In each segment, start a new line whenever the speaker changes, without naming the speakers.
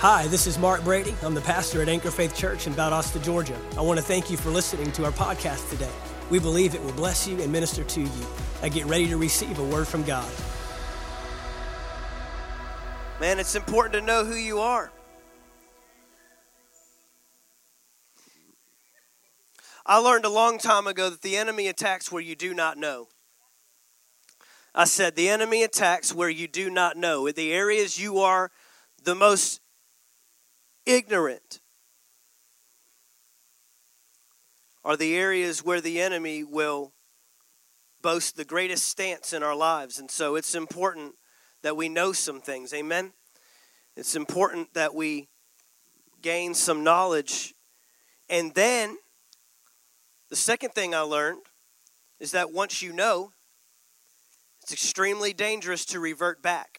Hi, this is Mark Brady. I'm the pastor at Anchor Faith Church in Valdosta, Georgia. I want to thank you for listening to our podcast today. We believe it will bless you and minister to you. I get ready to receive a word from God.
Man, it's important to know who you are. I learned a long time ago that the enemy attacks where you do not know. I said, the enemy attacks where you do not know. In the areas you are the most ignorant are the areas where the enemy will boast the greatest stance in our lives. And so it's important that we know some things. Amen? It's important that we gain some knowledge. And then the second thing I learned is that once you know, it's extremely dangerous to revert back.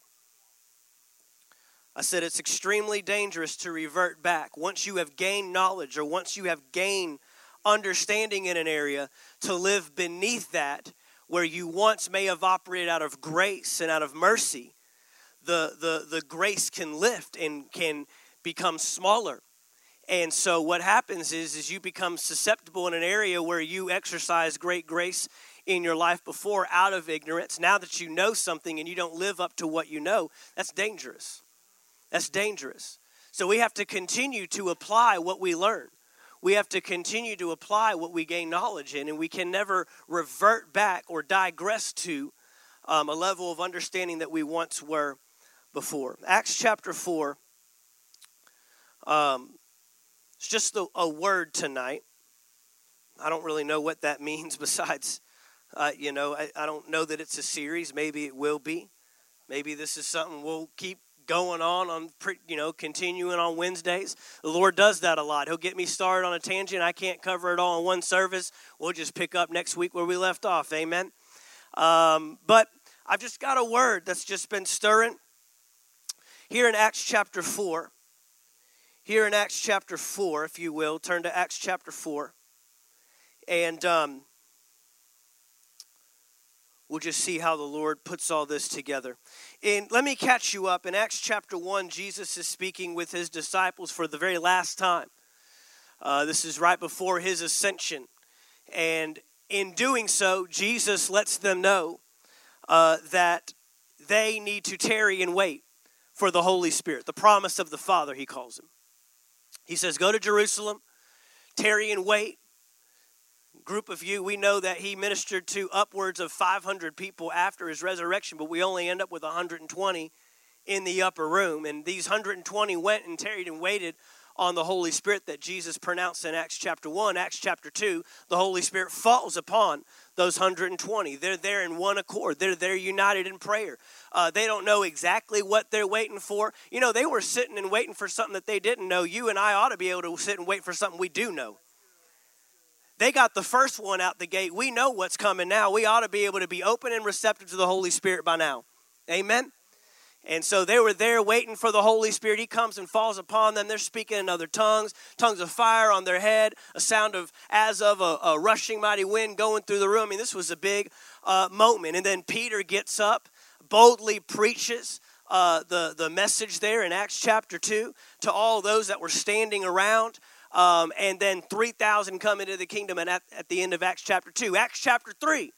I said it's extremely dangerous to revert back. Once you have gained knowledge or once you have gained understanding in an area, to live beneath that where you once may have operated out of grace and out of mercy, the, the, the grace can lift and can become smaller. And so what happens is, is you become susceptible in an area where you exercise great grace in your life before out of ignorance. Now that you know something and you don't live up to what you know, that's dangerous. That's dangerous. So we have to continue to apply what we learn. We have to continue to apply what we gain knowledge in, and we can never revert back or digress to um, a level of understanding that we once were before. Acts chapter 4. Um, it's just a, a, word tonight. I don't really know what that means besides, uh, you know, I, I don't know that it's a series. Maybe it will be. Maybe this is something we'll keep going on on you know continuing on wednesdays. The lord does that a lot. He'll get me started on a tangent. I can't cover it all in one service. We'll just pick up next week where we left off. Amen? Um, but i've just got a word that's just been stirring here in acts chapter 4 here in acts chapter 4 if you will turn to acts chapter 4 and um, we'll just see how the Lord puts all this together. And let me catch you up. In Acts chapter 1, Jesus is speaking with his disciples for the very last time. Uh, this is right before his ascension. And in doing so, Jesus lets them know uh, that they need to tarry and wait for the Holy Spirit, the promise of the Father, he calls him. He says, Go to Jerusalem, tarry and wait group of you, we know that he ministered to upwards of 500 people after his resurrection, but we only end up with 120 in the upper room. And these 120 went and tarried and waited on the Holy Spirit that Jesus pronounced in Acts chapter 1. Acts chapter 2, the Holy Spirit falls upon those 120. They're there in one accord, they're there united in prayer. Uh, they don't know exactly what they're waiting for. You know, they were sitting and waiting for something that they didn't know. You and I ought to be able to sit and wait for something we do know. They got the first one out the gate. We know what's coming now. We ought to be able to be open and receptive to the Holy Spirit by now. Amen. And so they were there waiting for the Holy Spirit. He comes and falls upon them. They're speaking in other tongues, tongues of fire on their head, a sound of as of a, a rushing mighty wind going through the room. I mean, this was a big uh, moment. And then Peter gets up, boldly preaches uh, the, the message there in Acts chapter 2 to all those that were standing around. Um, and then 3,000 come into the kingdom and at, at the end of Acts chapter 2. Acts chapter 3.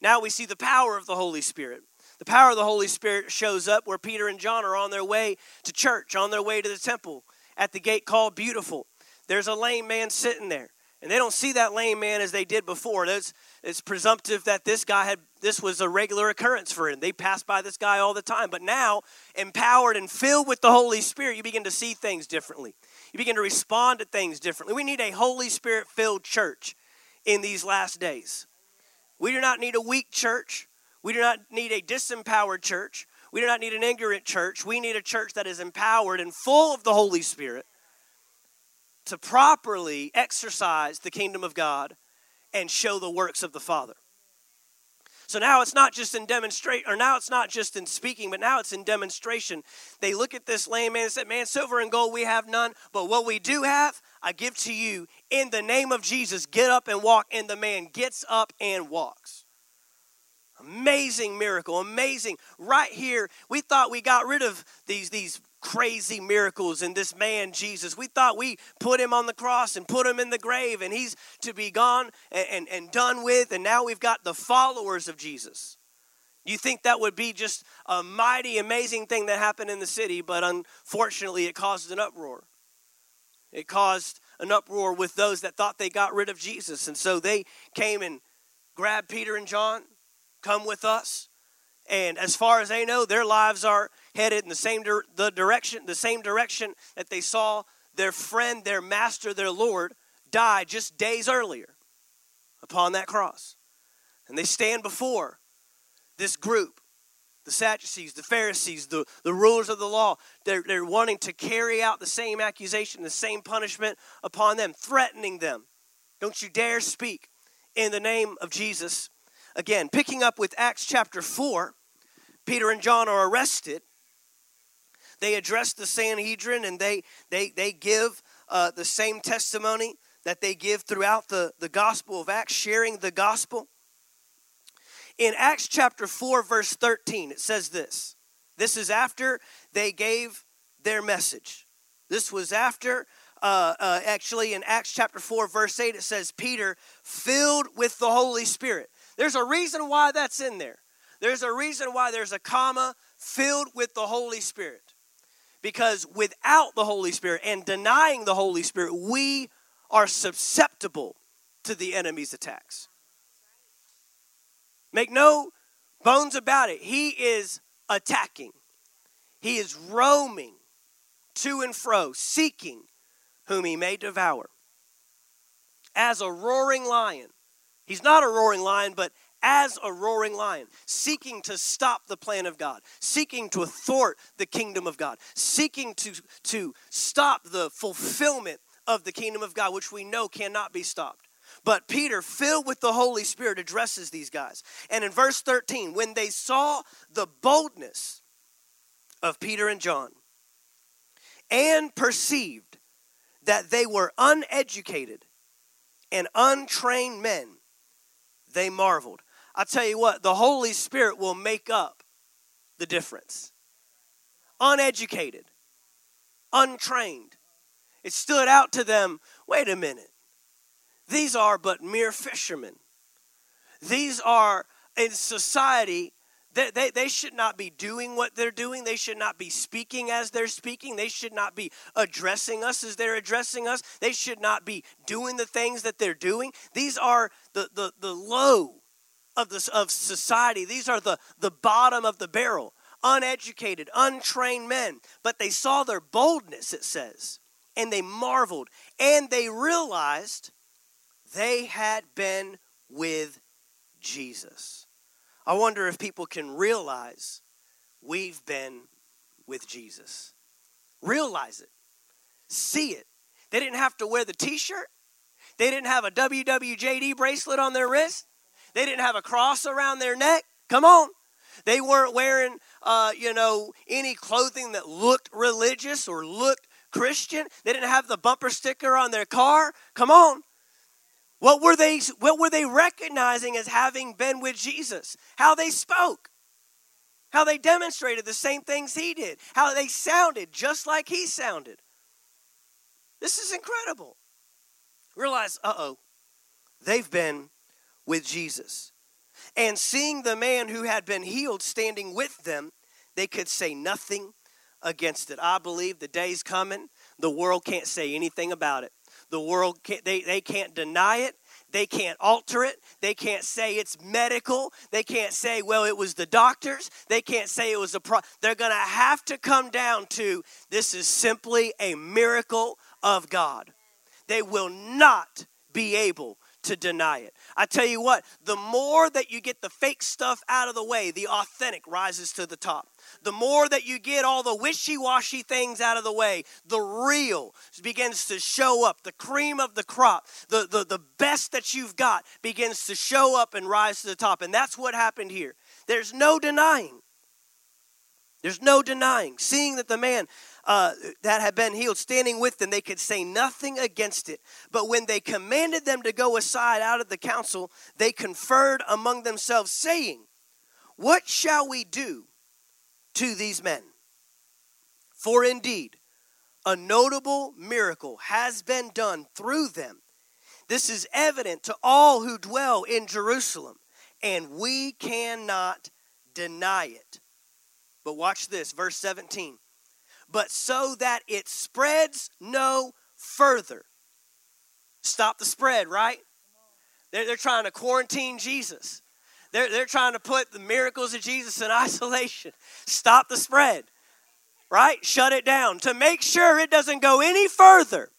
Now we see the power of the Holy Spirit. The power of the Holy Spirit shows up where Peter and John are on their way to church, on their way to the temple at the gate called Beautiful. There's a lame man sitting there. And they don't see that lame man as they did before. It's, it's presumptive that this guy had this was a regular occurrence for him. They passed by this guy all the time. But now, empowered and filled with the Holy Spirit, you begin to see things differently. You begin to respond to things differently. We need a Holy Spirit filled church in these last days. We do not need a weak church. We do not need a disempowered church. We do not need an ignorant church. We need a church that is empowered and full of the Holy Spirit to properly exercise the kingdom of God and show the works of the Father. So now it's not just in demonstrate, or now it's not just in speaking, but now it's in demonstration. They look at this lame man and said, Man, silver and gold we have none, but what we do have, I give to you in the name of Jesus. Get up and walk. And the man gets up and walks. Amazing miracle, amazing. Right here, we thought we got rid of these, these crazy miracles in this man Jesus. We thought we put him on the cross and put him in the grave and he's to be gone and, and, and done with, and now we've got the followers of Jesus. You think that would be just a mighty, amazing thing that happened in the city, but unfortunately, it caused an uproar. It caused an uproar with those that thought they got rid of Jesus. And so they came and grabbed Peter and John, come with us. And as far as they know, their lives are headed in the same the direction, the same direction that they saw their friend, their master, their Lord die just days earlier upon that cross. And they stand before this group, the Sadducees, the Pharisees, the, the rulers of the law, they're, they're wanting to carry out the same accusation, the same punishment upon them, threatening them. Don't you dare speak in the name of Jesus. Again, picking up with Acts chapter 4, Peter and John are arrested. They address the Sanhedrin and they, they, they give uh, the same testimony that they give throughout the, the Gospel of Acts, sharing the gospel. In Acts chapter 4, verse 13, it says this. This is after they gave their message. This was after, uh, uh, actually, in Acts chapter 4, verse 8, it says, Peter filled with the Holy Spirit. There's a reason why that's in there. There's a reason why there's a comma, filled with the Holy Spirit. Because without the Holy Spirit and denying the Holy Spirit, we are susceptible to the enemy's attacks. Make no bones about it. He is attacking, he is roaming to and fro, seeking whom he may devour. As a roaring lion, he's not a roaring lion, but as a roaring lion, seeking to stop the plan of God, seeking to thwart the kingdom of God, seeking to, to stop the fulfillment of the kingdom of God, which we know cannot be stopped. But Peter, filled with the Holy Spirit, addresses these guys. And in verse 13, when they saw the boldness of Peter and John and perceived that they were uneducated and untrained men, they marveled. I tell you what, the Holy Spirit will make up the difference. Uneducated, untrained. It stood out to them wait a minute. These are but mere fishermen. These are in society. They, they, they should not be doing what they're doing. They should not be speaking as they're speaking. They should not be addressing us as they're addressing us. They should not be doing the things that they're doing. These are the, the, the low of, this, of society. These are the, the bottom of the barrel. Uneducated, untrained men. But they saw their boldness, it says, and they marveled. And they realized they had been with Jesus. I wonder if people can realize we've been with Jesus. Realize it. See it. They didn't have to wear the t shirt, they didn't have a WWJD bracelet on their wrist, they didn't have a cross around their neck. Come on. They weren't wearing, uh, you know, any clothing that looked religious or looked Christian. They didn't have the bumper sticker on their car. Come on. What were they what were they recognizing as having been with Jesus? How they spoke. How they demonstrated the same things he did. How they sounded just like he sounded. This is incredible. Realize, uh-oh. They've been with Jesus. And seeing the man who had been healed standing with them, they could say nothing against it. I believe the day's coming. The world can't say anything about it. The world can't, they, they can't deny it. They can't alter it. They can't say it's medical. They can't say, well, it was the doctors. They can't say it was a pro. They're going to have to come down to this is simply a miracle of God. They will not be able to deny it. I tell you what, the more that you get the fake stuff out of the way, the authentic rises to the top. The more that you get all the wishy washy things out of the way, the real begins to show up. The cream of the crop, the, the, the best that you've got begins to show up and rise to the top. And that's what happened here. There's no denying. There's no denying. Seeing that the man uh, that had been healed standing with them, they could say nothing against it. But when they commanded them to go aside out of the council, they conferred among themselves, saying, What shall we do to these men? For indeed, a notable miracle has been done through them. This is evident to all who dwell in Jerusalem, and we cannot deny it. But watch this, verse 17. But so that it spreads no further. Stop the spread, right? They're, they're trying to quarantine Jesus. They're, they're trying to put the miracles of Jesus in isolation. Stop the spread, right? Shut it down to make sure it doesn't go any further.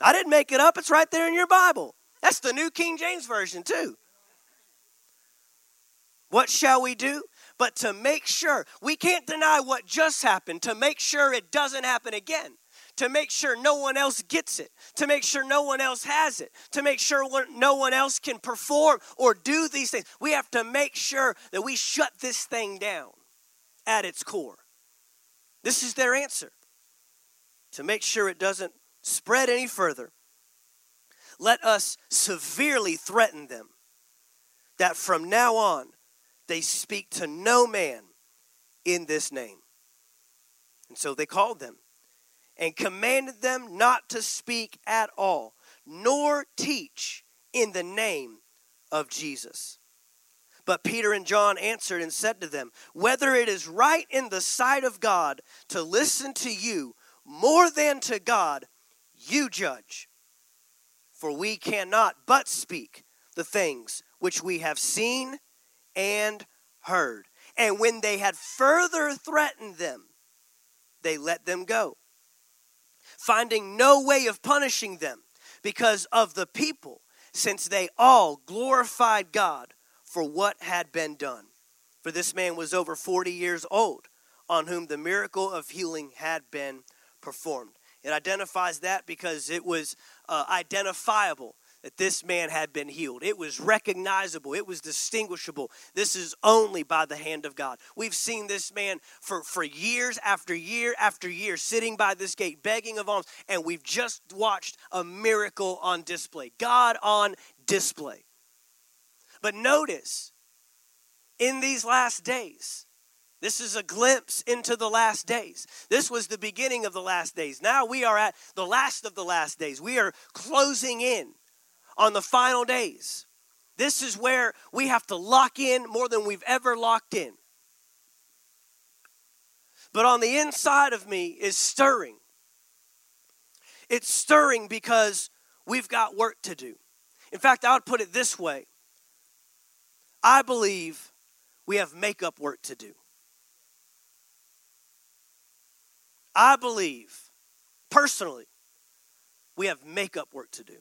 I didn't make it up, it's right there in your Bible. That's the New King James Version, too. What shall we do? But to make sure, we can't deny what just happened, to make sure it doesn't happen again to make sure no one else gets it, to make sure no one else has it, to make sure no one else can perform or do these things. We have to make sure that we shut this thing down at its core. This is their answer to make sure it doesn't spread any further. Let us severely threaten them that from now on they speak to no man in this name. And so they called them and commanded them not to speak at all, nor teach in the name of Jesus. But Peter and John answered and said to them, Whether it is right in the sight of God to listen to you more than to God, you judge. For we cannot but speak the things which we have seen and heard. And when they had further threatened them, they let them go finding no way of punishing them because of the people, since they all glorified God for what had been done. For this man was over 40 years old, on whom the miracle of healing had been performed. It identifies that because it was uh, identifiable that this man had been healed. It was recognizable, it was distinguishable. This is only by the hand of God. We've seen this man for, for years after year after year sitting by this gate begging of alms, and we've just watched a miracle on display. God on display. But notice, in these last days, this is a glimpse into the last days. This was the beginning of the last days. Now we are at the last of the last days. We are closing in on the final days. This is where we have to lock in more than we've ever locked in. But on the inside of me is stirring. It's stirring because we've got work to do. In fact, I would put it this way I believe we have makeup work to do. I believe, personally, we have makeup work to do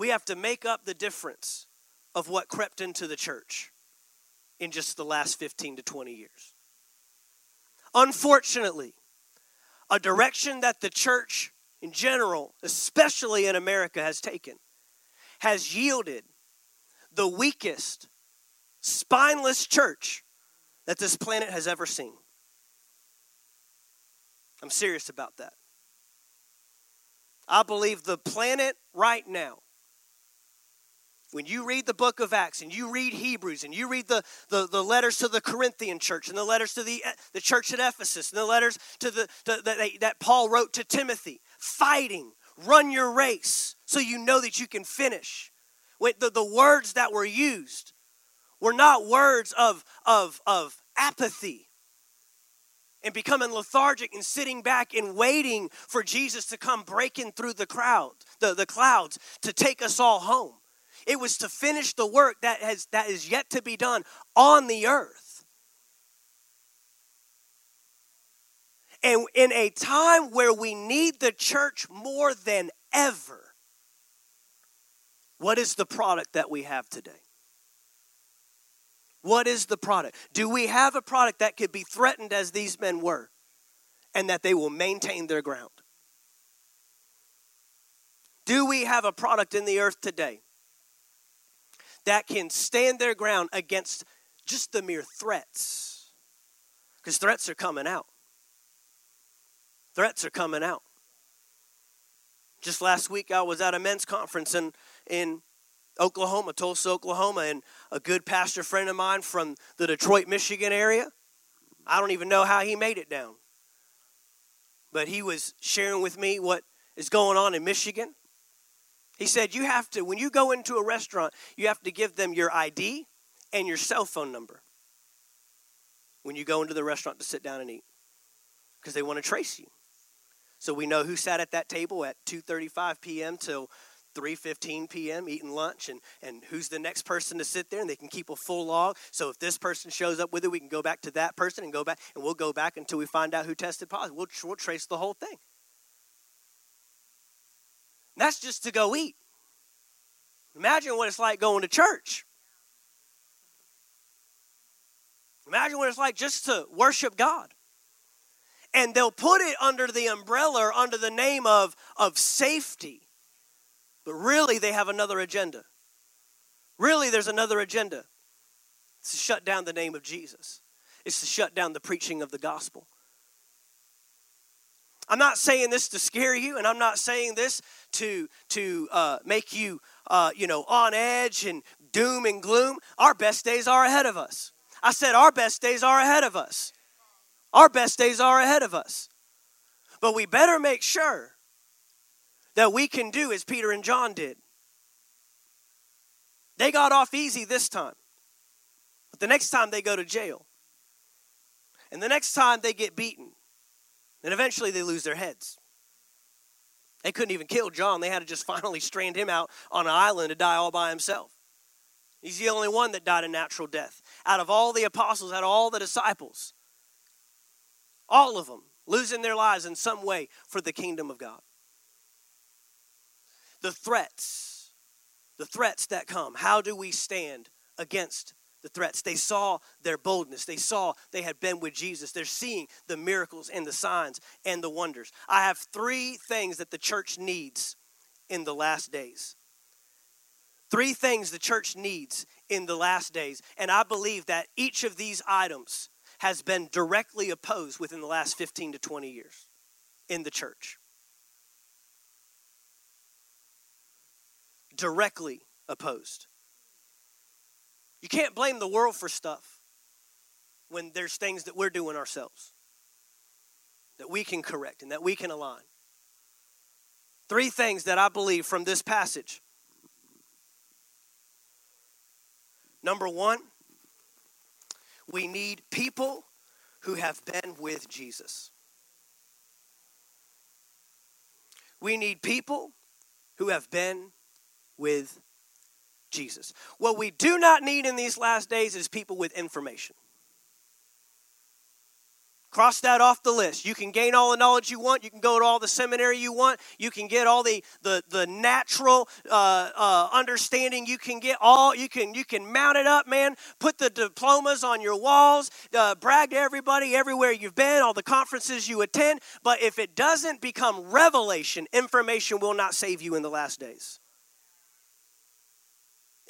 we have to make up the difference of what crept into the church in just the last 15 to 20 years. Unfortunately, a direction that the church in general, especially in America, has taken, has yielded the weakest, spineless church that this planet has ever seen. I'm serious about that. I believe the planet right now when you read the book of Acts and you read Hebrews and you read the, the, the letters to the Corinthian church and the letters to the, eh, the church at Ephesus and the letters to the, to, that, that Paul wrote to Timothy, fighting, run your race so you know that you can finish. When the, the words that were used were not words of, of, of apathy and becoming lethargic and sitting back and waiting for Jesus to come breaking through the crowd, the, the clouds to take us all home. It was to finish the work that has that is yet to be done on the earth. And in a time where we need the church more than ever, what is the product that we have today? What is the product? Do we have a product that could be threatened as these men were and that they will maintain their ground? Do we have a product in the earth today that can stand their ground against just the mere threats. Because threats are coming out. Threats are coming out. Just last week, I was at a men's conference in, in Oklahoma, Tulsa, Oklahoma, and a good pastor friend of mine from the Detroit, Michigan area. I don't even know how he made it down. But he was sharing with me what is going on in Michigan. He said, You have to, when you go into a restaurant, you have to give them your ID and your cell phone number when you go into the restaurant to sit down and eat because they want to trace you. So we know who sat at that table at 2:35 p.m. till 3:15 p.m. eating lunch and and who's the next person to sit there and they can keep a full log. So if this person shows up with it, we can go back to that person and go back and we'll go back until we find out who tested positive. We'll, we'll trace the whole thing. That's just to go eat. Imagine what it's like going to church. Imagine what it's like just to worship God. And they'll put it under the umbrella under the name of, of safety. But really, they have another agenda. Really, there's another agenda. It's to shut down the name of Jesus, it's to shut down the preaching of the gospel. I'm not saying this to scare you, and I'm not saying this to to uh, make you uh, you know on edge and doom and gloom. Our best days are ahead of us. I said, Our best days are ahead of us. Our best days are ahead of us. But we better make sure that we can do as Peter and John did. They got off easy this time. But the next time they go to jail. And the next time they get beaten. And eventually they lose their heads. They couldn't even kill John. They had to just finally strand him out on an island to die all by himself. He's the only one that died a natural death. Out of all the apostles, out of all the disciples, all of them losing their lives in some way for the kingdom of God. The threats, the threats that come, how do we stand against the threats? They saw their boldness. They saw they had been with Jesus. They're seeing the miracles and the signs and the wonders. I have three things that the church needs in the last days. Three things the church needs in the last days. And I believe that each of these items has been directly opposed within the last 15 to 20 years in the church. Directly opposed. You can't blame the world for stuff when there's things that we're doing ourselves that we can correct and that we can align. Three things that I believe from this passage Number one, we need people who have been with Jesus. We need people who have been with Jesus. What we do not need in these last days is people with information. Cross that off the list. You can gain all the knowledge you want. You can go to all the seminary you want. You can get all the the, the natural uh, uh, understanding. You can get all. You can you can mount it up, man. Put the diplomas on your walls. Uh, brag to everybody everywhere you've been, all the conferences you attend. But if it doesn't become revelation, information will not save you in the last days.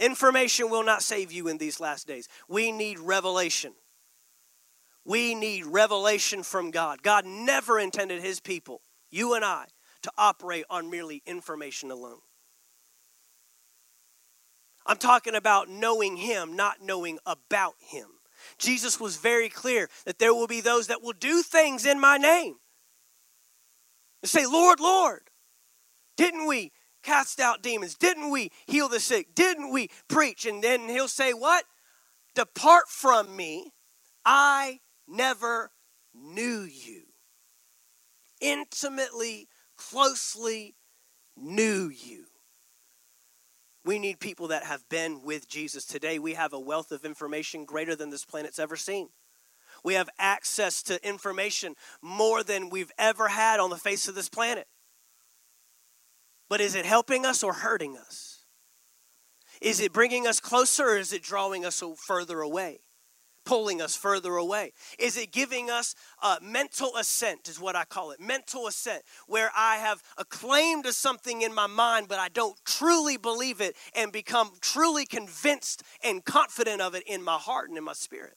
Information will not save you in these last days. We need revelation. We need revelation from God. God never intended his people, you and I, to operate on merely information alone. I'm talking about knowing him, not knowing about him. Jesus was very clear that there will be those that will do things in my name. And say, Lord, Lord, didn't we cast out demons? Didn't we heal the sick? Didn't we preach? And then he'll say, What? Depart from me. I never knew you. Intimately, closely knew you. We need people that have been with Jesus. Today, we have a wealth of information greater than this planet's ever seen. We have access to information more than we've ever had on the face of this planet. But is it helping us or hurting us? Is it bringing us closer or is it drawing us further away? pulling us further away? Is it giving us a mental assent, is what I call it? Mental assent, where I have a claim to something in my mind, but I don't truly believe it and become truly convinced and confident of it in my heart and in my spirit.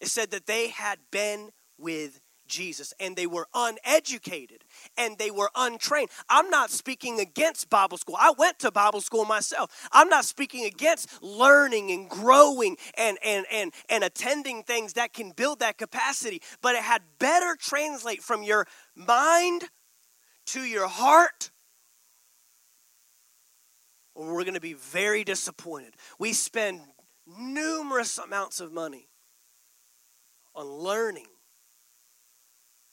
It said that they had been with Jesus and they were uneducated and they were untrained. I'm not speaking against Bible school. I went to Bible school myself. I'm not speaking against learning and growing and, and, and, and attending things that can build that capacity, but it had better translate from your mind to your heart or we're going to be very disappointed. We spend numerous amounts of money on learning,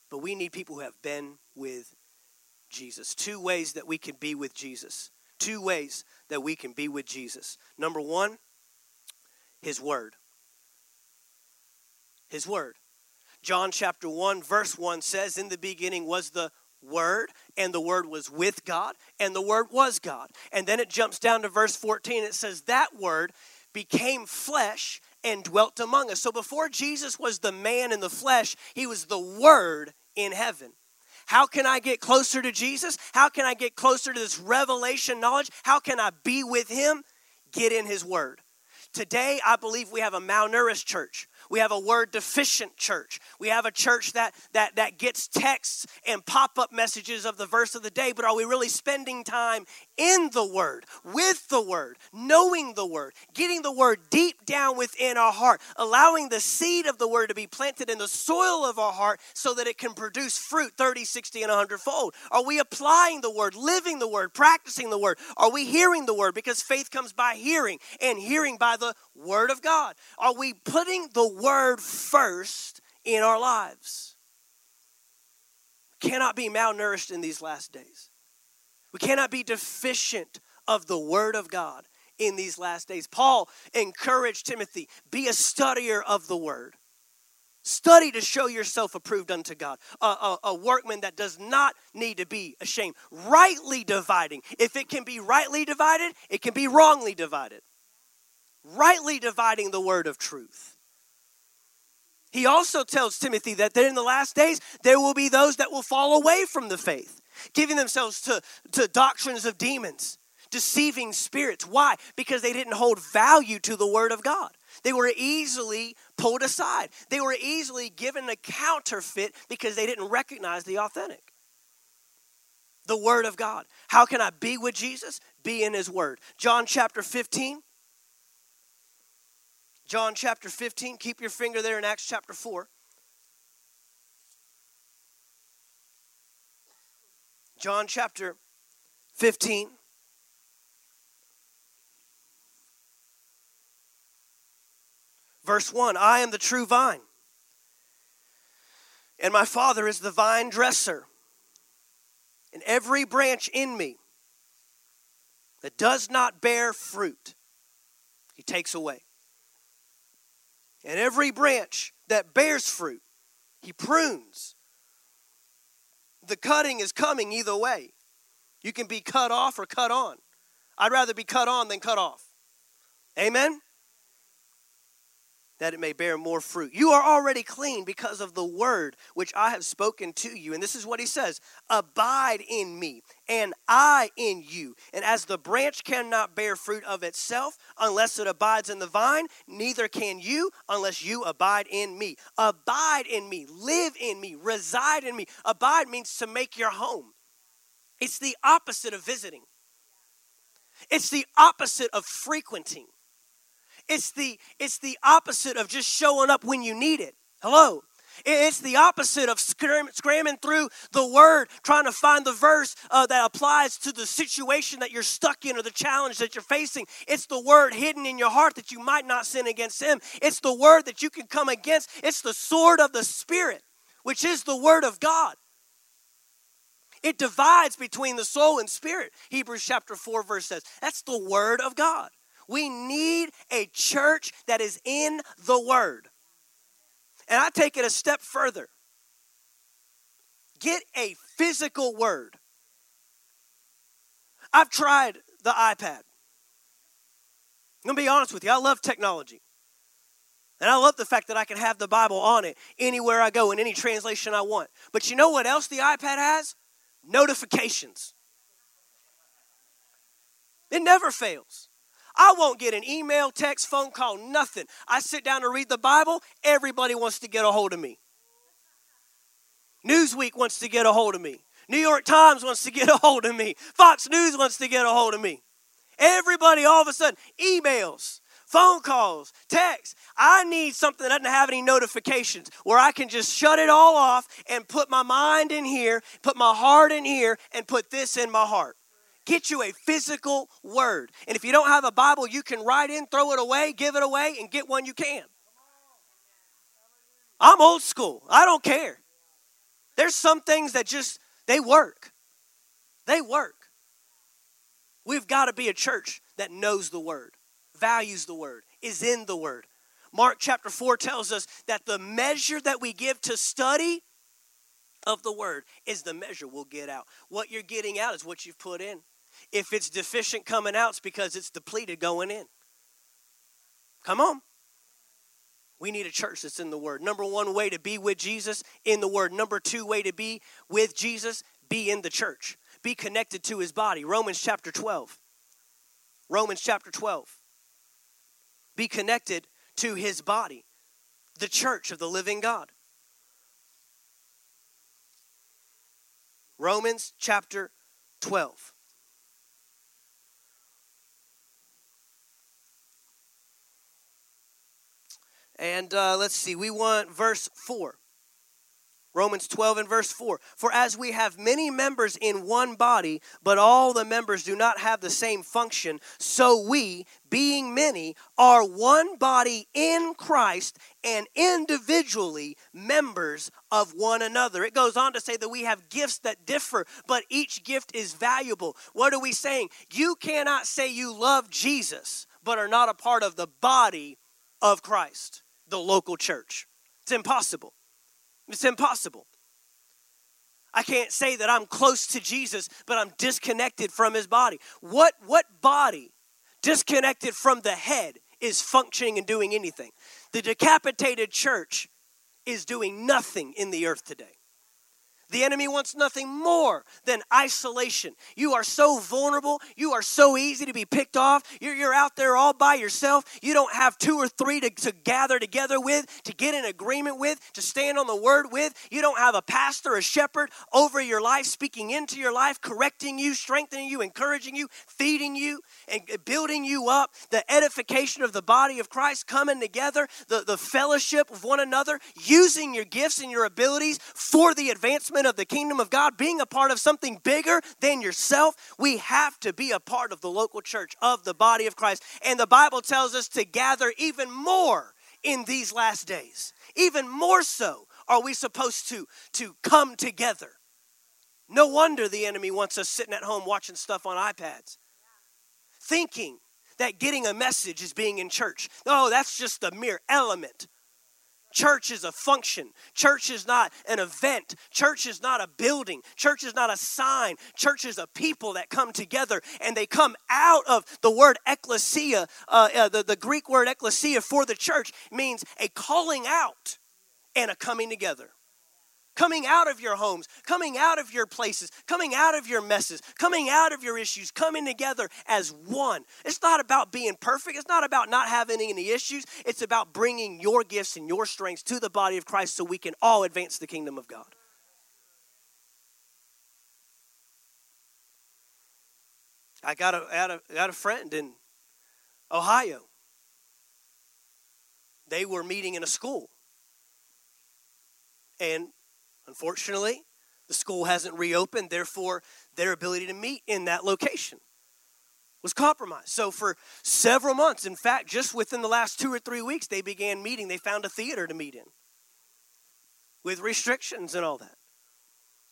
but we need people who have been with Jesus. Two ways that we can be with Jesus. Two ways that we can be with Jesus. Number one, His Word. His Word. John chapter 1, verse 1 says, In the beginning was the Word, and the Word was with God, and the Word was God. And then it jumps down to verse 14. It says, That Word became flesh and dwelt among us. So before Jesus was the man in the flesh, he was the Word in heaven. How can I get closer to Jesus? How can I get closer to this revelation knowledge? How can I be with him? Get in his word. Today, I believe we have a malnourished church. We have a word deficient church. We have a church that that that gets texts and pop-up messages of the verse of the day, but are we really spending time in the word, with the word, knowing the word, getting the word deep down within our heart, allowing the seed of the word to be planted in the soil of our heart so that it can produce fruit 30, 60 and 100 fold? Are we applying the word, living the word, practicing the word? Are we hearing the word because faith comes by hearing and hearing by the word of God? Are we putting the word first in our lives. We cannot be malnourished in these last days. We cannot be deficient of the word of God in these last days. Paul encouraged Timothy be a studier of the word. Study to show yourself approved unto God, a, a, a, workman that does not need to be ashamed. Rightly dividing. If it can be rightly divided, it can be wrongly divided. Rightly dividing the word of truth. He also tells Timothy that in the last days there will be those that will fall away from the faith, giving themselves to, to doctrines of demons, deceiving spirits. Why? Because they didn't hold value to the Word of God. They were easily pulled aside, they were easily given a counterfeit because they didn't recognize the authentic. The Word of God. How can I be with Jesus? Be in His Word. John chapter 15 John chapter 15. Keep your finger there in Acts chapter 4. John chapter 15. Verse 1 I am the true vine, and my Father is the vine dresser. And every branch in me that does not bear fruit, he takes away. And every branch that bears fruit, he prunes. The cutting is coming either way. You can be cut off or cut on. I'd rather be cut on than cut off. Amen? That it may bear more fruit. You are already clean because of the word which I have spoken to you. And this is what he says Abide in me, and I in you. And as the branch cannot bear fruit of itself unless it abides in the vine, neither can you unless you abide in me. Abide in me, live in me, reside in me. Abide means to make your home, it's the opposite of visiting, it's the opposite of frequenting. It's the it's the opposite of just showing up when you need it. Hello. It's the opposite of scramming through the word, trying to find the verse uh, that applies to the situation that you're stuck in or the challenge that you're facing. It's the word hidden in your heart that you might not sin against Him. It's the word that you can come against. It's the sword of the Spirit, which is the word of God. It divides between the soul and spirit. Hebrews chapter 4, verse says. That's the word of God. We need a church that is in the Word. And I take it a step further get a physical Word. I've tried the iPad. I'm going to be honest with you, I love technology. And I love the fact that I can have the Bible on it anywhere I go in any translation I want. But you know what else the iPad has? Notifications. It never fails. I won't get an email, text, phone call, nothing. I sit down to read the Bible, everybody wants to get a hold of me. Newsweek wants to get a hold of me. New York Times wants to get a hold of me. Fox News wants to get a hold of me. Everybody, all of a sudden, emails, phone calls, texts. I need something that doesn't have any notifications where I can just shut it all off and put my mind in here, put my heart in here, and put this in my heart. Get you a physical word. And if you don't have a Bible, you can write in, throw it away, give it away, and get one you can. I'm old school. I don't care. There's some things that just they work. They work. We've got to be a church that knows the word, values the word, is in the word. Mark chapter 4 tells us that the measure that we give to study of the word is the measure we'll get out. What you're getting out is what you've put in. If it's deficient coming out, it's because it's depleted going in. Come on. We need a church that's in the Word. Number one way to be with Jesus, in the Word. Number two way to be with Jesus, be in the church. Be connected to His body. Romans chapter 12. Romans chapter 12. Be connected to His body, the church of the living God. Romans chapter 12. And uh, let's see, we want verse 4. Romans 12 and verse 4. For as we have many members in one body, but all the members do not have the same function, so we, being many, are one body in Christ and individually members of one another. It goes on to say that we have gifts that differ, but each gift is valuable. What are we saying? You cannot say you love Jesus, but are not a part of the body of Christ the local church. It's impossible. It's impossible. I can't say that I'm close to Jesus, but I'm disconnected from his body. What, what body disconnected from the head is functioning and doing anything? The decapitated church is doing nothing in the earth today. The enemy wants nothing more than isolation. You are so vulnerable. You are so easy to be picked off. You're, you're out there all by yourself. You don't have two or three to, to gather together with, to get in agreement with, to stand on the word with. You don't have a pastor, a shepherd over your life, speaking into your life, correcting you, strengthening you, encouraging you, feeding you, and building you up. The edification of the body of Christ coming together, the, the fellowship of one another, using your gifts and your abilities for the advancement of the kingdom of God, being a part of something bigger than yourself, we have to be a part of the local church, of the body of Christ. And the Bible tells us to gather even more in these last days. Even more so are we supposed to, to come together. No wonder the enemy wants us sitting at home watching stuff on iPads, thinking that getting a message is being in church. Oh, that's just a mere element Church is a function. Church is not an event. Church is not a building. Church is not a sign. Church is a people that come together and they come out of the word ecclesia. Uh, uh, the, the Greek word ecclesia for the church means a calling out and a coming together coming out of your homes, coming out of your places, coming out of your messes, coming out of your issues, coming together as one. It's not about being perfect, it's not about not having any issues. It's about bringing your gifts and your strengths to the body of Christ so we can all advance the kingdom of God. I got a, got a, got a friend in Ohio. They were meeting in a school. And Unfortunately, the school hasn't reopened, therefore, their ability to meet in that location was compromised. So, for several months, in fact, just within the last two or three weeks, they began meeting. They found a theater to meet in with restrictions and all that.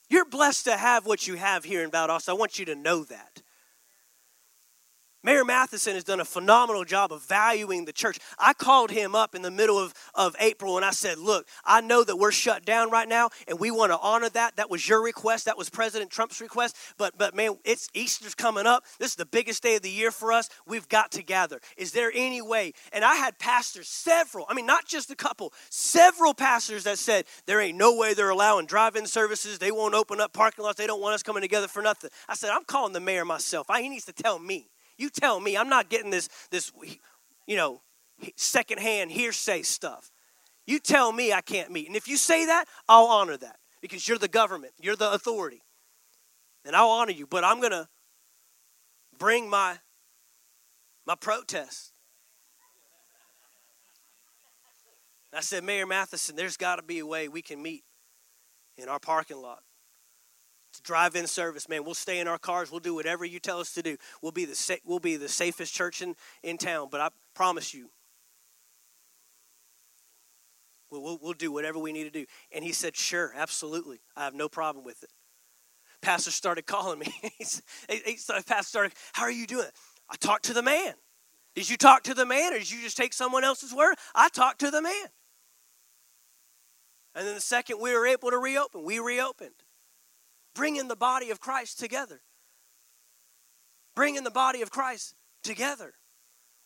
You're blessed to have what you have here in Valdosta. I want you to know that. Mayor Matheson has done a phenomenal job of valuing the church. I called him up in the middle of, of April and I said, Look, I know that we're shut down right now and we want to honor that. That was your request. That was President Trump's request. But, but man, it's Easter's coming up. This is the biggest day of the year for us. We've got to gather. Is there any way? And I had pastors, several, I mean, not just a couple, several pastors that said, There ain't no way they're allowing drive in services. They won't open up parking lots. They don't want us coming together for nothing. I said, I'm calling the mayor myself. He needs to tell me. You tell me. I'm not getting this, this you know, secondhand hearsay stuff. You tell me I can't meet. And if you say that, I'll honor that. because you're the government, you're the authority. And I'll honor you, but I'm going to bring my my protest. I said, Mayor Matheson, there's got to be a way we can meet in our parking lot. Drive-in service, man. We'll stay in our cars. We'll do whatever you tell us to do. We'll be the sa- we'll be the safest church in, in town. But I promise you, we'll, we'll, we'll do whatever we need to do. And he said, sure, absolutely. I have no problem with it. Pastor started calling me. he, he started, Pastor started, how are you doing? I talked to the man. Did you talk to the man or did you just take someone else's word? I talked to the man. And then the second we were able to reopen, we reopened. Bringing the body of Christ together. Bringing the body of Christ together.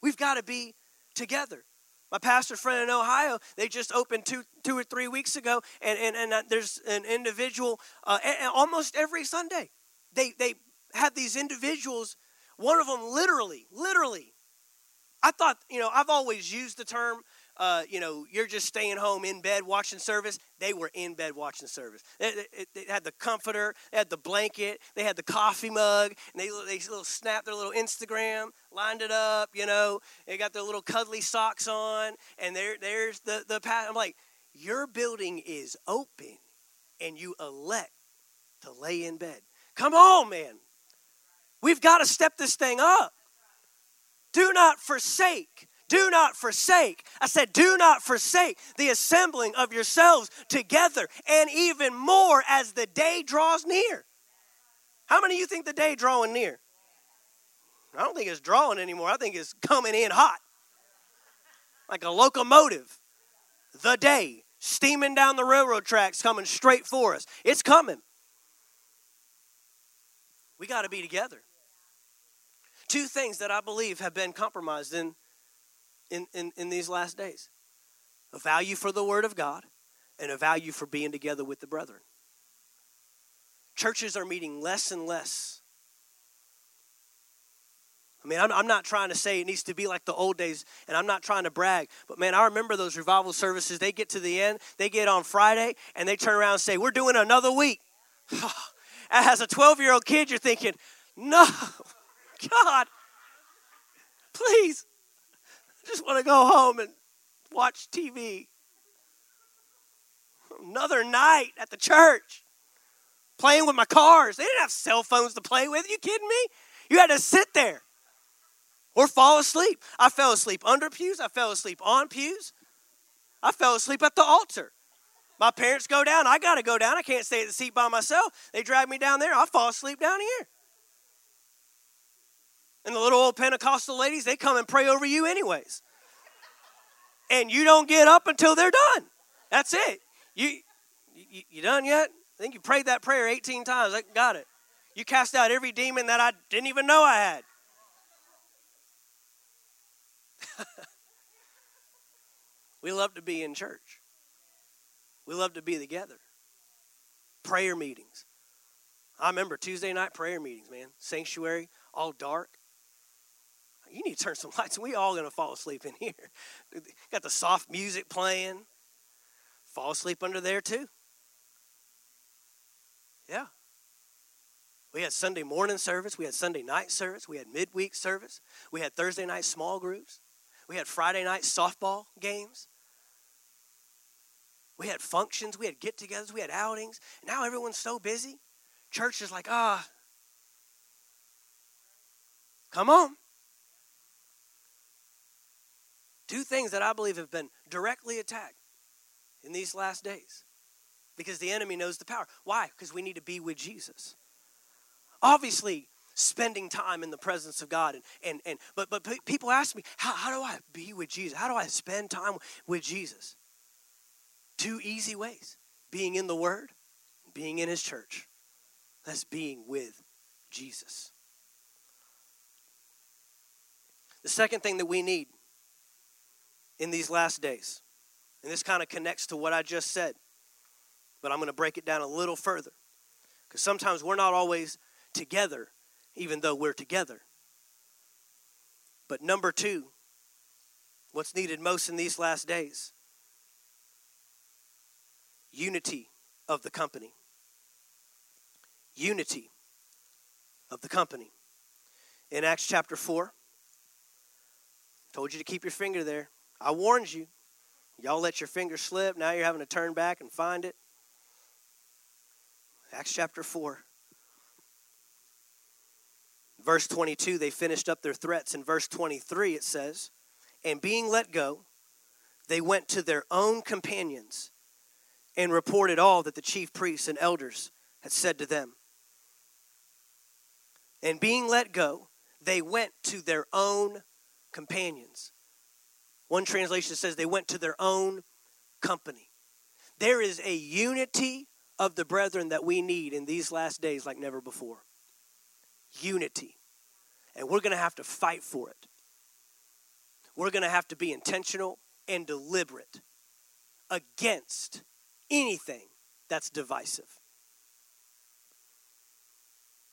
We've got to be together. My pastor friend in Ohio, they just opened two, two or three weeks ago, and, and, and uh, there's an individual uh, almost every Sunday. They, they have these individuals, one of them literally, literally. I thought, you know, I've always used the term uh, you know, you're just staying home in bed watching service. They were in bed watching service. They, they, they had the comforter, they had the blanket, they had the coffee mug, and they, they little snapped their little Instagram, lined it up, you know, they got their little cuddly socks on, and there, there's the, the path. I'm like, your building is open, and you elect to lay in bed. Come on, man. We've got to step this thing up. Do not forsake do not forsake. I said, do not forsake the assembling of yourselves together, and even more as the day draws near. How many of you think the day drawing near? I don't think it's drawing anymore. I think it's coming in hot. Like a locomotive. The day steaming down the railroad tracks coming straight for us. It's coming. We got to be together. Two things that I believe have been compromised in in, in, in these last days a value for the Word of God and a value for being together with the brethren. Churches are meeting less and less. I mean, I'm, I'm, not trying to say it needs to be like the old days, and I'm not trying to brag, but man, I remember those revival services. They get to the end, they get on Friday, and they turn around and say, We're doing another week. As a 12 year old kid, you're thinking, No, God, please, I just want to go home and watch TV. Another night at the church, playing with my cars. They didn't have cell phones to play with. Are you kidding me? You had to sit there or fall asleep. I fell asleep under pews. I fell asleep on pews. I fell asleep at the altar. My parents go down. I got to go down. I can't stay at the seat by myself. They drag me down there. I fall asleep down here. And the little old Pentecostal ladies, they come and pray over you anyways. And you don't get up until they're done. That's it. You, you, you done yet? I think you prayed that prayer 18 times. I got it. You cast out every demon that I didn't even know I had. we love to be in church. We love to be together. Prayer meetings. I remember Tuesday night prayer meetings, man. Sanctuary, all dark you need to turn some lights. We all gonna fall asleep in here. Got the soft music playing. Fall asleep under there too. Yeah. We had Sunday morning service. We had Sunday night service. We had midweek service. We had Thursday night small groups. We had Friday night softball games. We had functions. We had get togethers. We had outings. Now everyone's so busy. Church is like, ah, come on. Two things that I believe have been directly attacked in these last days because the enemy knows the power. Why? Because we need to be with Jesus. Obviously, spending time in the presence of God and and, and but but people ask me, how, how do I be with Jesus? How do I spend time with Jesus? Two easy ways. Being in the Word, being in his church. That's being with Jesus. The second thing that we need in these last days. And this kind of connects to what I just said, but I'm going to break it down a little further. Because sometimes we're not always together, even though we're together. But number two, what's needed most in these last days unity of the company. Unity of the company. In Acts chapter 4, told you to keep your finger there. I warned you. Y'all let your finger slip. Now you're having to turn back and find it. Acts chapter 4. Verse 22, they finished up their threats. In verse 23, it says, And being let go, they went to their own companions and reported all that the chief priests and elders had said to them. And being let go, they went to their own companions. One translation says they went to their own company. There is a unity of the brethren that we need in these last days like never before. Unity. And we're going to have to fight for it. We're going to have to be intentional and deliberate against anything that's divisive.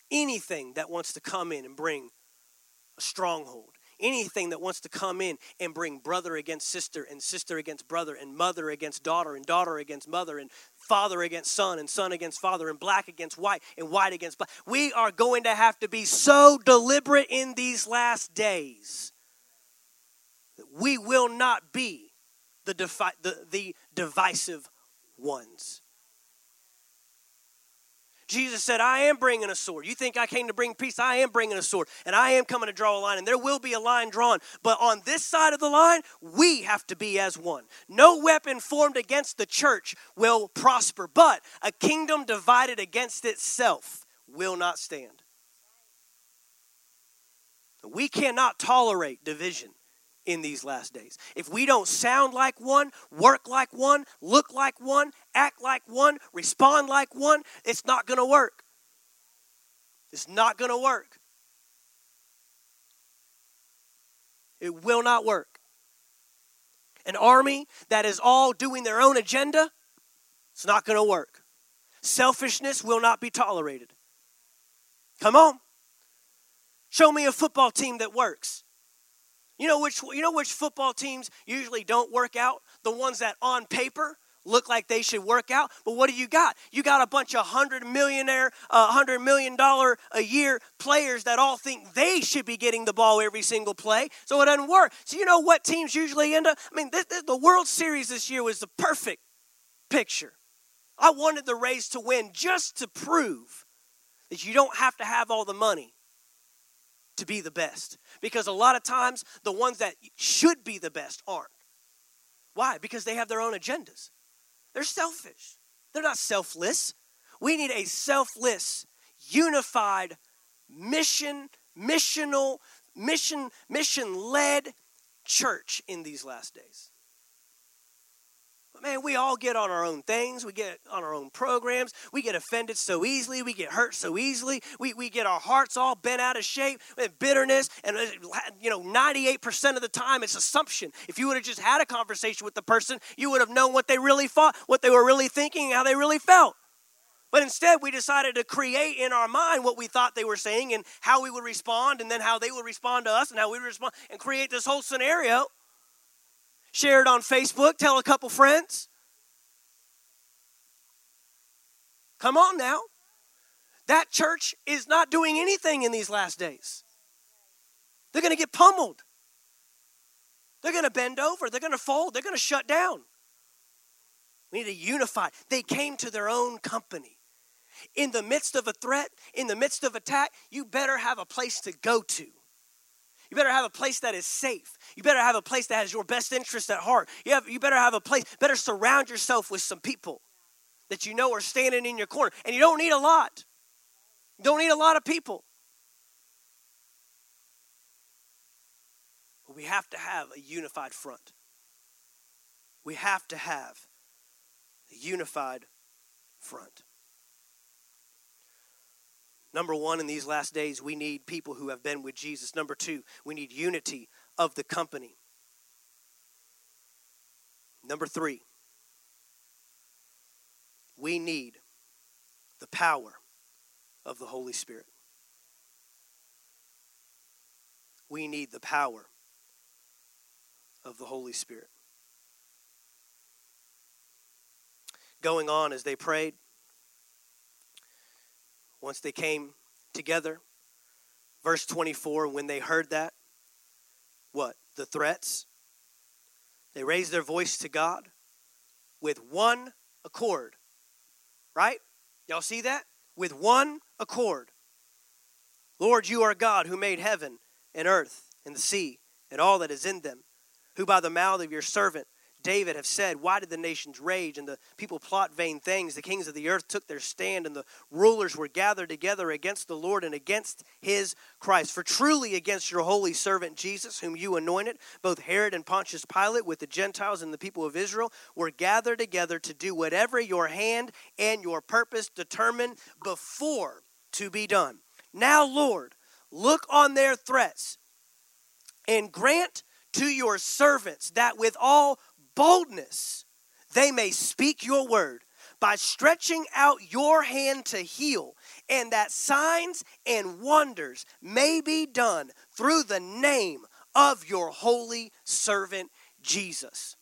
Anything that wants to come in and bring a stronghold. Anything that wants to come in and bring brother against sister and sister against brother and mother against daughter and daughter against mother and father against son and son against father and black against white and white against black. We are going to have to be so deliberate in these last days that we will not be the, defi- the, the divisive ones. Jesus said, I am bringing a sword. You think I came to bring peace? I am bringing a sword. And I am coming to draw a line. And there will be a line drawn. But on this side of the line, we have to be as one. No weapon formed against the church will prosper. But a kingdom divided against itself will not stand. We cannot tolerate division in these last days. If we don't sound like one, work like one, look like one, act like one, respond like one, it's not going to work. It's not going to work. It will not work. An army that is all doing their own agenda, it's not going to work. Selfishness will not be tolerated. Come on. Show me a football team that works. You know which you know which football teams usually don't work out? The ones that on paper look like they should work out. But what do you got? You got a bunch of hundred millionaire, uh, hundred million dollar a year players that all think they should be getting the ball every single play. So it doesn't work. So you know what teams usually end up? I mean, this, this, the World Series this year was the perfect picture. I wanted the Rays to win just to prove that you don't have to have all the money to be the best. Because a lot of times, the ones that should be the best aren't. Why? Because they have their own agendas. They're selfish, they're not selfless. We need a selfless, unified, mission, missional, mission, mission led church in these last days. Man, we all get on our own things. We get on our own programs. We get offended so easily. We get hurt so easily. We, we get our hearts all bent out of shape with bitterness. And, uh, you know, 98% of the time it's assumption. If you would have just had a conversation with the person, you would have known what they really thought, what they were really thinking, how they really felt. But instead, we decided to create in our mind what we thought they were saying and how we would respond, and then how they would respond to us and how we would respond, and create this whole scenario Share it on Facebook. Tell a couple friends. Come on now. That church is not doing anything in these last days. They're going to get pummeled. They're going to bend over. They're going to fold. They're going to shut down. We need to unify. They came to their own company. In the midst of a threat, in the midst of attack, you better have a place to go to. You better have a place that is safe. You better have a place that has your best interest at heart. You, have, you better have a place, better surround yourself with some people that you know are standing in your corner. And you don't need a lot. You don't need a lot of people. But we have to have a unified front. We have to have a unified front. Number one, in these last days, we need people who have been with Jesus. Number two, we need unity of the company. Number three, we need the power of the Holy Spirit. We need the power of the Holy Spirit. going on as they prayed. Once they came together, verse 24, when they heard that, what? The threats? They raised their voice to God with one accord. Right? Y'all see that? With one accord. Lord, you are God who made heaven and earth and the sea and all that is in them, who by the mouth of your servant David have said, Why did the nations rage and the people plot vain things? The kings of the earth took their stand, and the rulers were gathered together against the Lord and against his Christ. For truly against your holy servant Jesus, whom you anointed, both Herod and Pontius Pilate, with the Gentiles and the people of Israel, were gathered together to do whatever your hand and your purpose determined before to be done. Now, Lord, look on their threats and grant to your servants that with all boldness they may speak your word by stretching out your hand to heal, and that signs and wonders may be done through the name of your holy servant Jesus.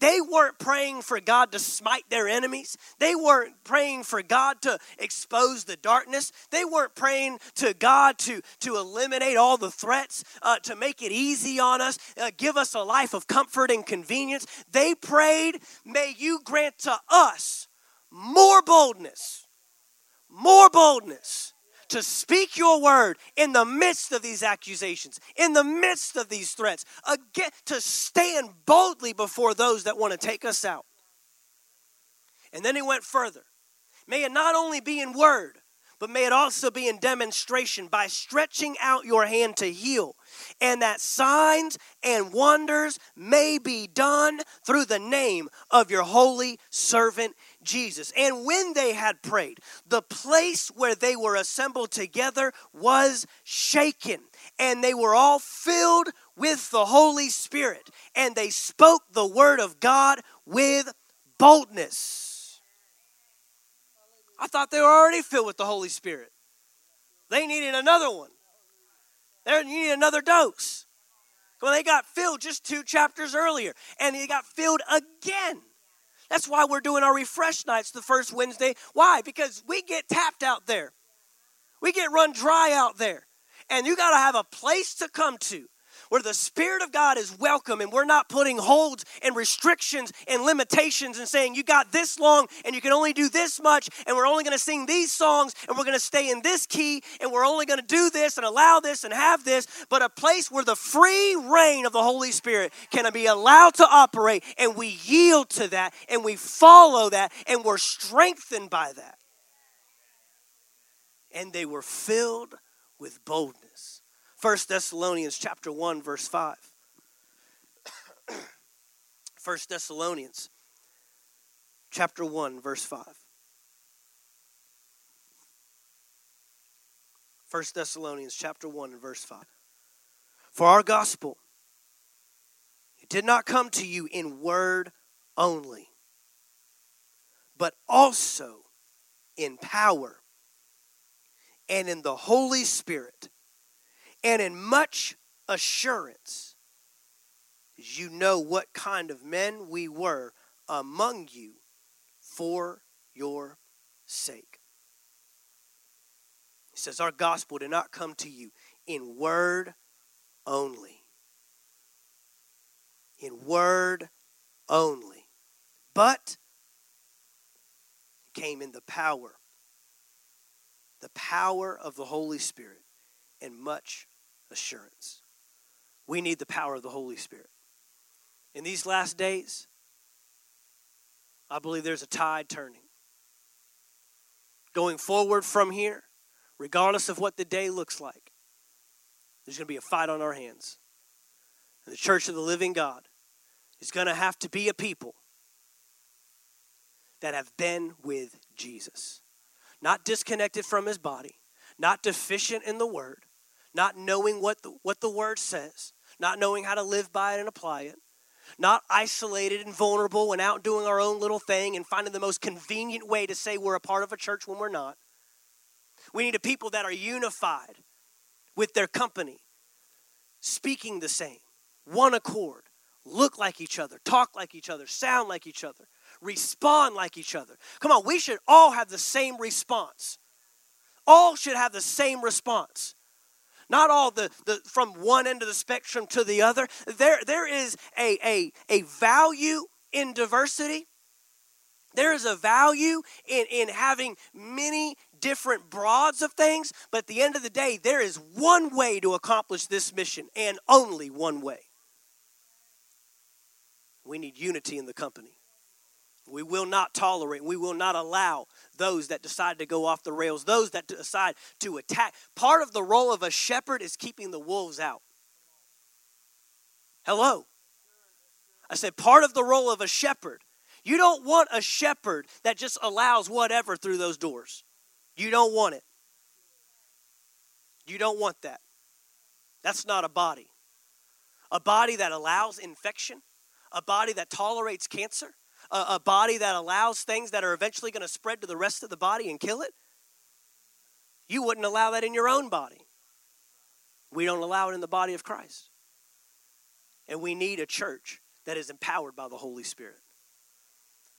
They weren't praying for God to smite their enemies. They weren't praying for God to expose the darkness. They weren't praying to God to, to eliminate all the threats, uh, to make it easy on us, uh, give us a life of comfort and convenience. They prayed, May you grant to us more boldness, more boldness to speak your word in the midst of these accusations, in the midst of these threats, again, to stand boldly before those that want to take us out. And then he went further. May it not only be in word, but may it also be in demonstration by stretching out your hand to heal, and that signs and wonders may be done through the name of your holy servant Jesus. And when they had prayed, the place where they were assembled together was shaken, and they were all filled with the Holy Spirit, and they spoke the word of God with boldness. I thought they were already filled with the Holy Spirit. They needed another one. They needed another dose. Well, they got filled just two chapters earlier, and they got filled again. That's why we're doing our refresh nights the first Wednesday. Why? Because we get tapped out there. We get run dry out there. And you got to have a place to come to where the Spirit of God is welcome and we're not putting holds and restrictions and limitations and saying, you got this long and you can only do this much and we're only going to sing these songs and we're going to stay in this key and we're only going to do this and allow this and have this, but a place where the free rein of the Holy Spirit can be allowed to operate and we yield to that and we follow that and we're strengthened by that. And they were filled with boldness. 1 Thessalonians chapter 1 verse 5. 1 Thessalonians chapter 1 verse 5. 1 Thessalonians chapter 1 and verse 5. For our gospel it did not come to you in word only, but also in power and in the Holy Spirit and in much assurance, as you know what kind of men we were among you for your sake. He says, Our gospel did not come to you in word only. In word only. But came in the power, the power of the Holy Spirit, and much assurance. We need the power of the Holy Spirit. In these last days, I believe there's a tide turning. Going forward from here, regardless of what the day looks like, there's going to be a fight on our hands. And the church of the living God is going to have to be a people that have been with Jesus, not disconnected from his body, not deficient in the word, not knowing what the, what the word says, not knowing how to live by it and apply it, not isolated and vulnerable and out doing our own little thing and finding the most convenient way to say we're a part of a church when we're not. We need a people that are unified with their company, speaking the same, one accord, look like each other, talk like each other, sound like each other, respond like each other. Come on, we should all have the same response. All should have the same response. Not all the, the from one end of the spectrum to the other. There, there is a, a, a value in diversity. There is a value in, in having many different broads of things, but at the end of the day, there is one way to accomplish this mission, and only one way. We need unity in the company. We will not tolerate, we will not allow those that decide to go off the rails, those that decide to attack. Part of the role of a shepherd is keeping the wolves out. Hello. I said, part of the role of a shepherd. You don't want a shepherd that just allows whatever through those doors. You don't want it. You don't want that. That's not a body. A body that allows infection, a body that tolerates cancer, a, a body that allows things that are eventually going to spread to the rest of the body and kill it. You wouldn't allow that in your own body. We don't allow it in the body of Christ. And we need a church that is empowered by the Holy Spirit.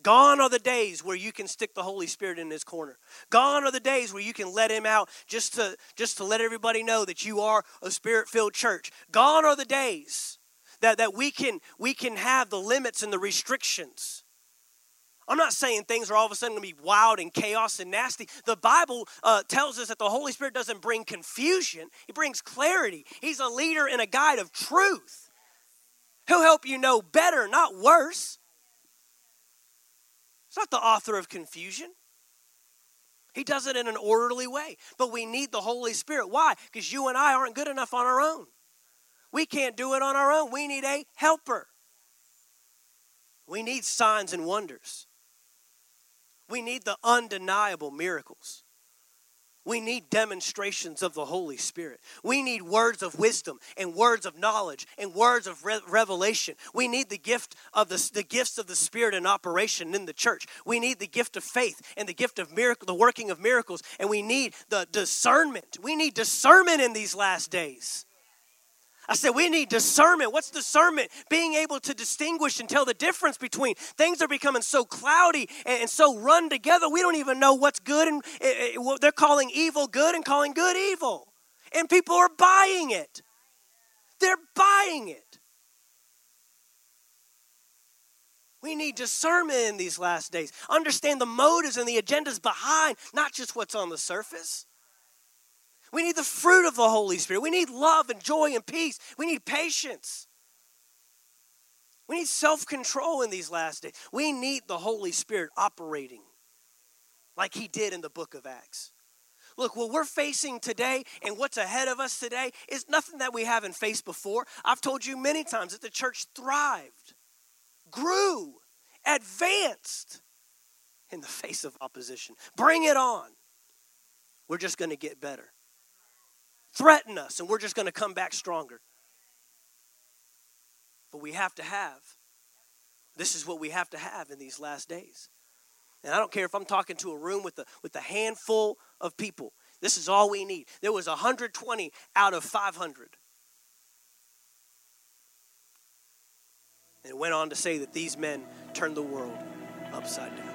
Gone are the days where you can stick the Holy Spirit in his corner. Gone are the days where you can let him out just to just to let everybody know that you are a spirit-filled church. Gone are the days that, that we can we can have the limits and the restrictions. I'm not saying things are all of a sudden going to be wild and chaos and nasty. The Bible uh, tells us that the Holy Spirit doesn't bring confusion, He brings clarity. He's a leader and a guide of truth. He'll help you know better, not worse. It's not the author of confusion. He does it in an orderly way. But we need the Holy Spirit. Why? Because you and I aren't good enough on our own. We can't do it on our own. We need a helper. We need signs and wonders. We need the undeniable miracles. We need demonstrations of the Holy Spirit. We need words of wisdom and words of knowledge and words of re- revelation. We need the gift of the, the gifts of the Spirit in operation in the church. We need the gift of faith and the gift of miracle, the working of miracles, and we need the discernment. We need discernment in these last days. I said, we need discernment. What's discernment? Being able to distinguish and tell the difference between things are becoming so cloudy and, so run together, we don't even know what's good. And eh, eh, eh, it, it, they're calling evil good and calling good evil. And people are buying it. They're buying it. We need discernment in these last days. Understand the motives and the agendas behind, not just what's on the surface. We need the fruit of the Holy Spirit. We need love and joy and peace. We need patience. We need self control in these last days. We need the Holy Spirit operating like He did in the book of Acts. Look, what we're facing today and what's ahead of us today is nothing that we haven't faced before. I've told you many times that the church thrived, grew, advanced in the face of opposition. Bring it on. We're just going to get better threaten us, and we're just going to come back stronger. But we have to have, this is what we have to have in these last days. And I don't care if I'm talking to a room with a, with a handful of people. This is all we need. There was 120 out of 500. And it went on to say that these men turned the world upside down.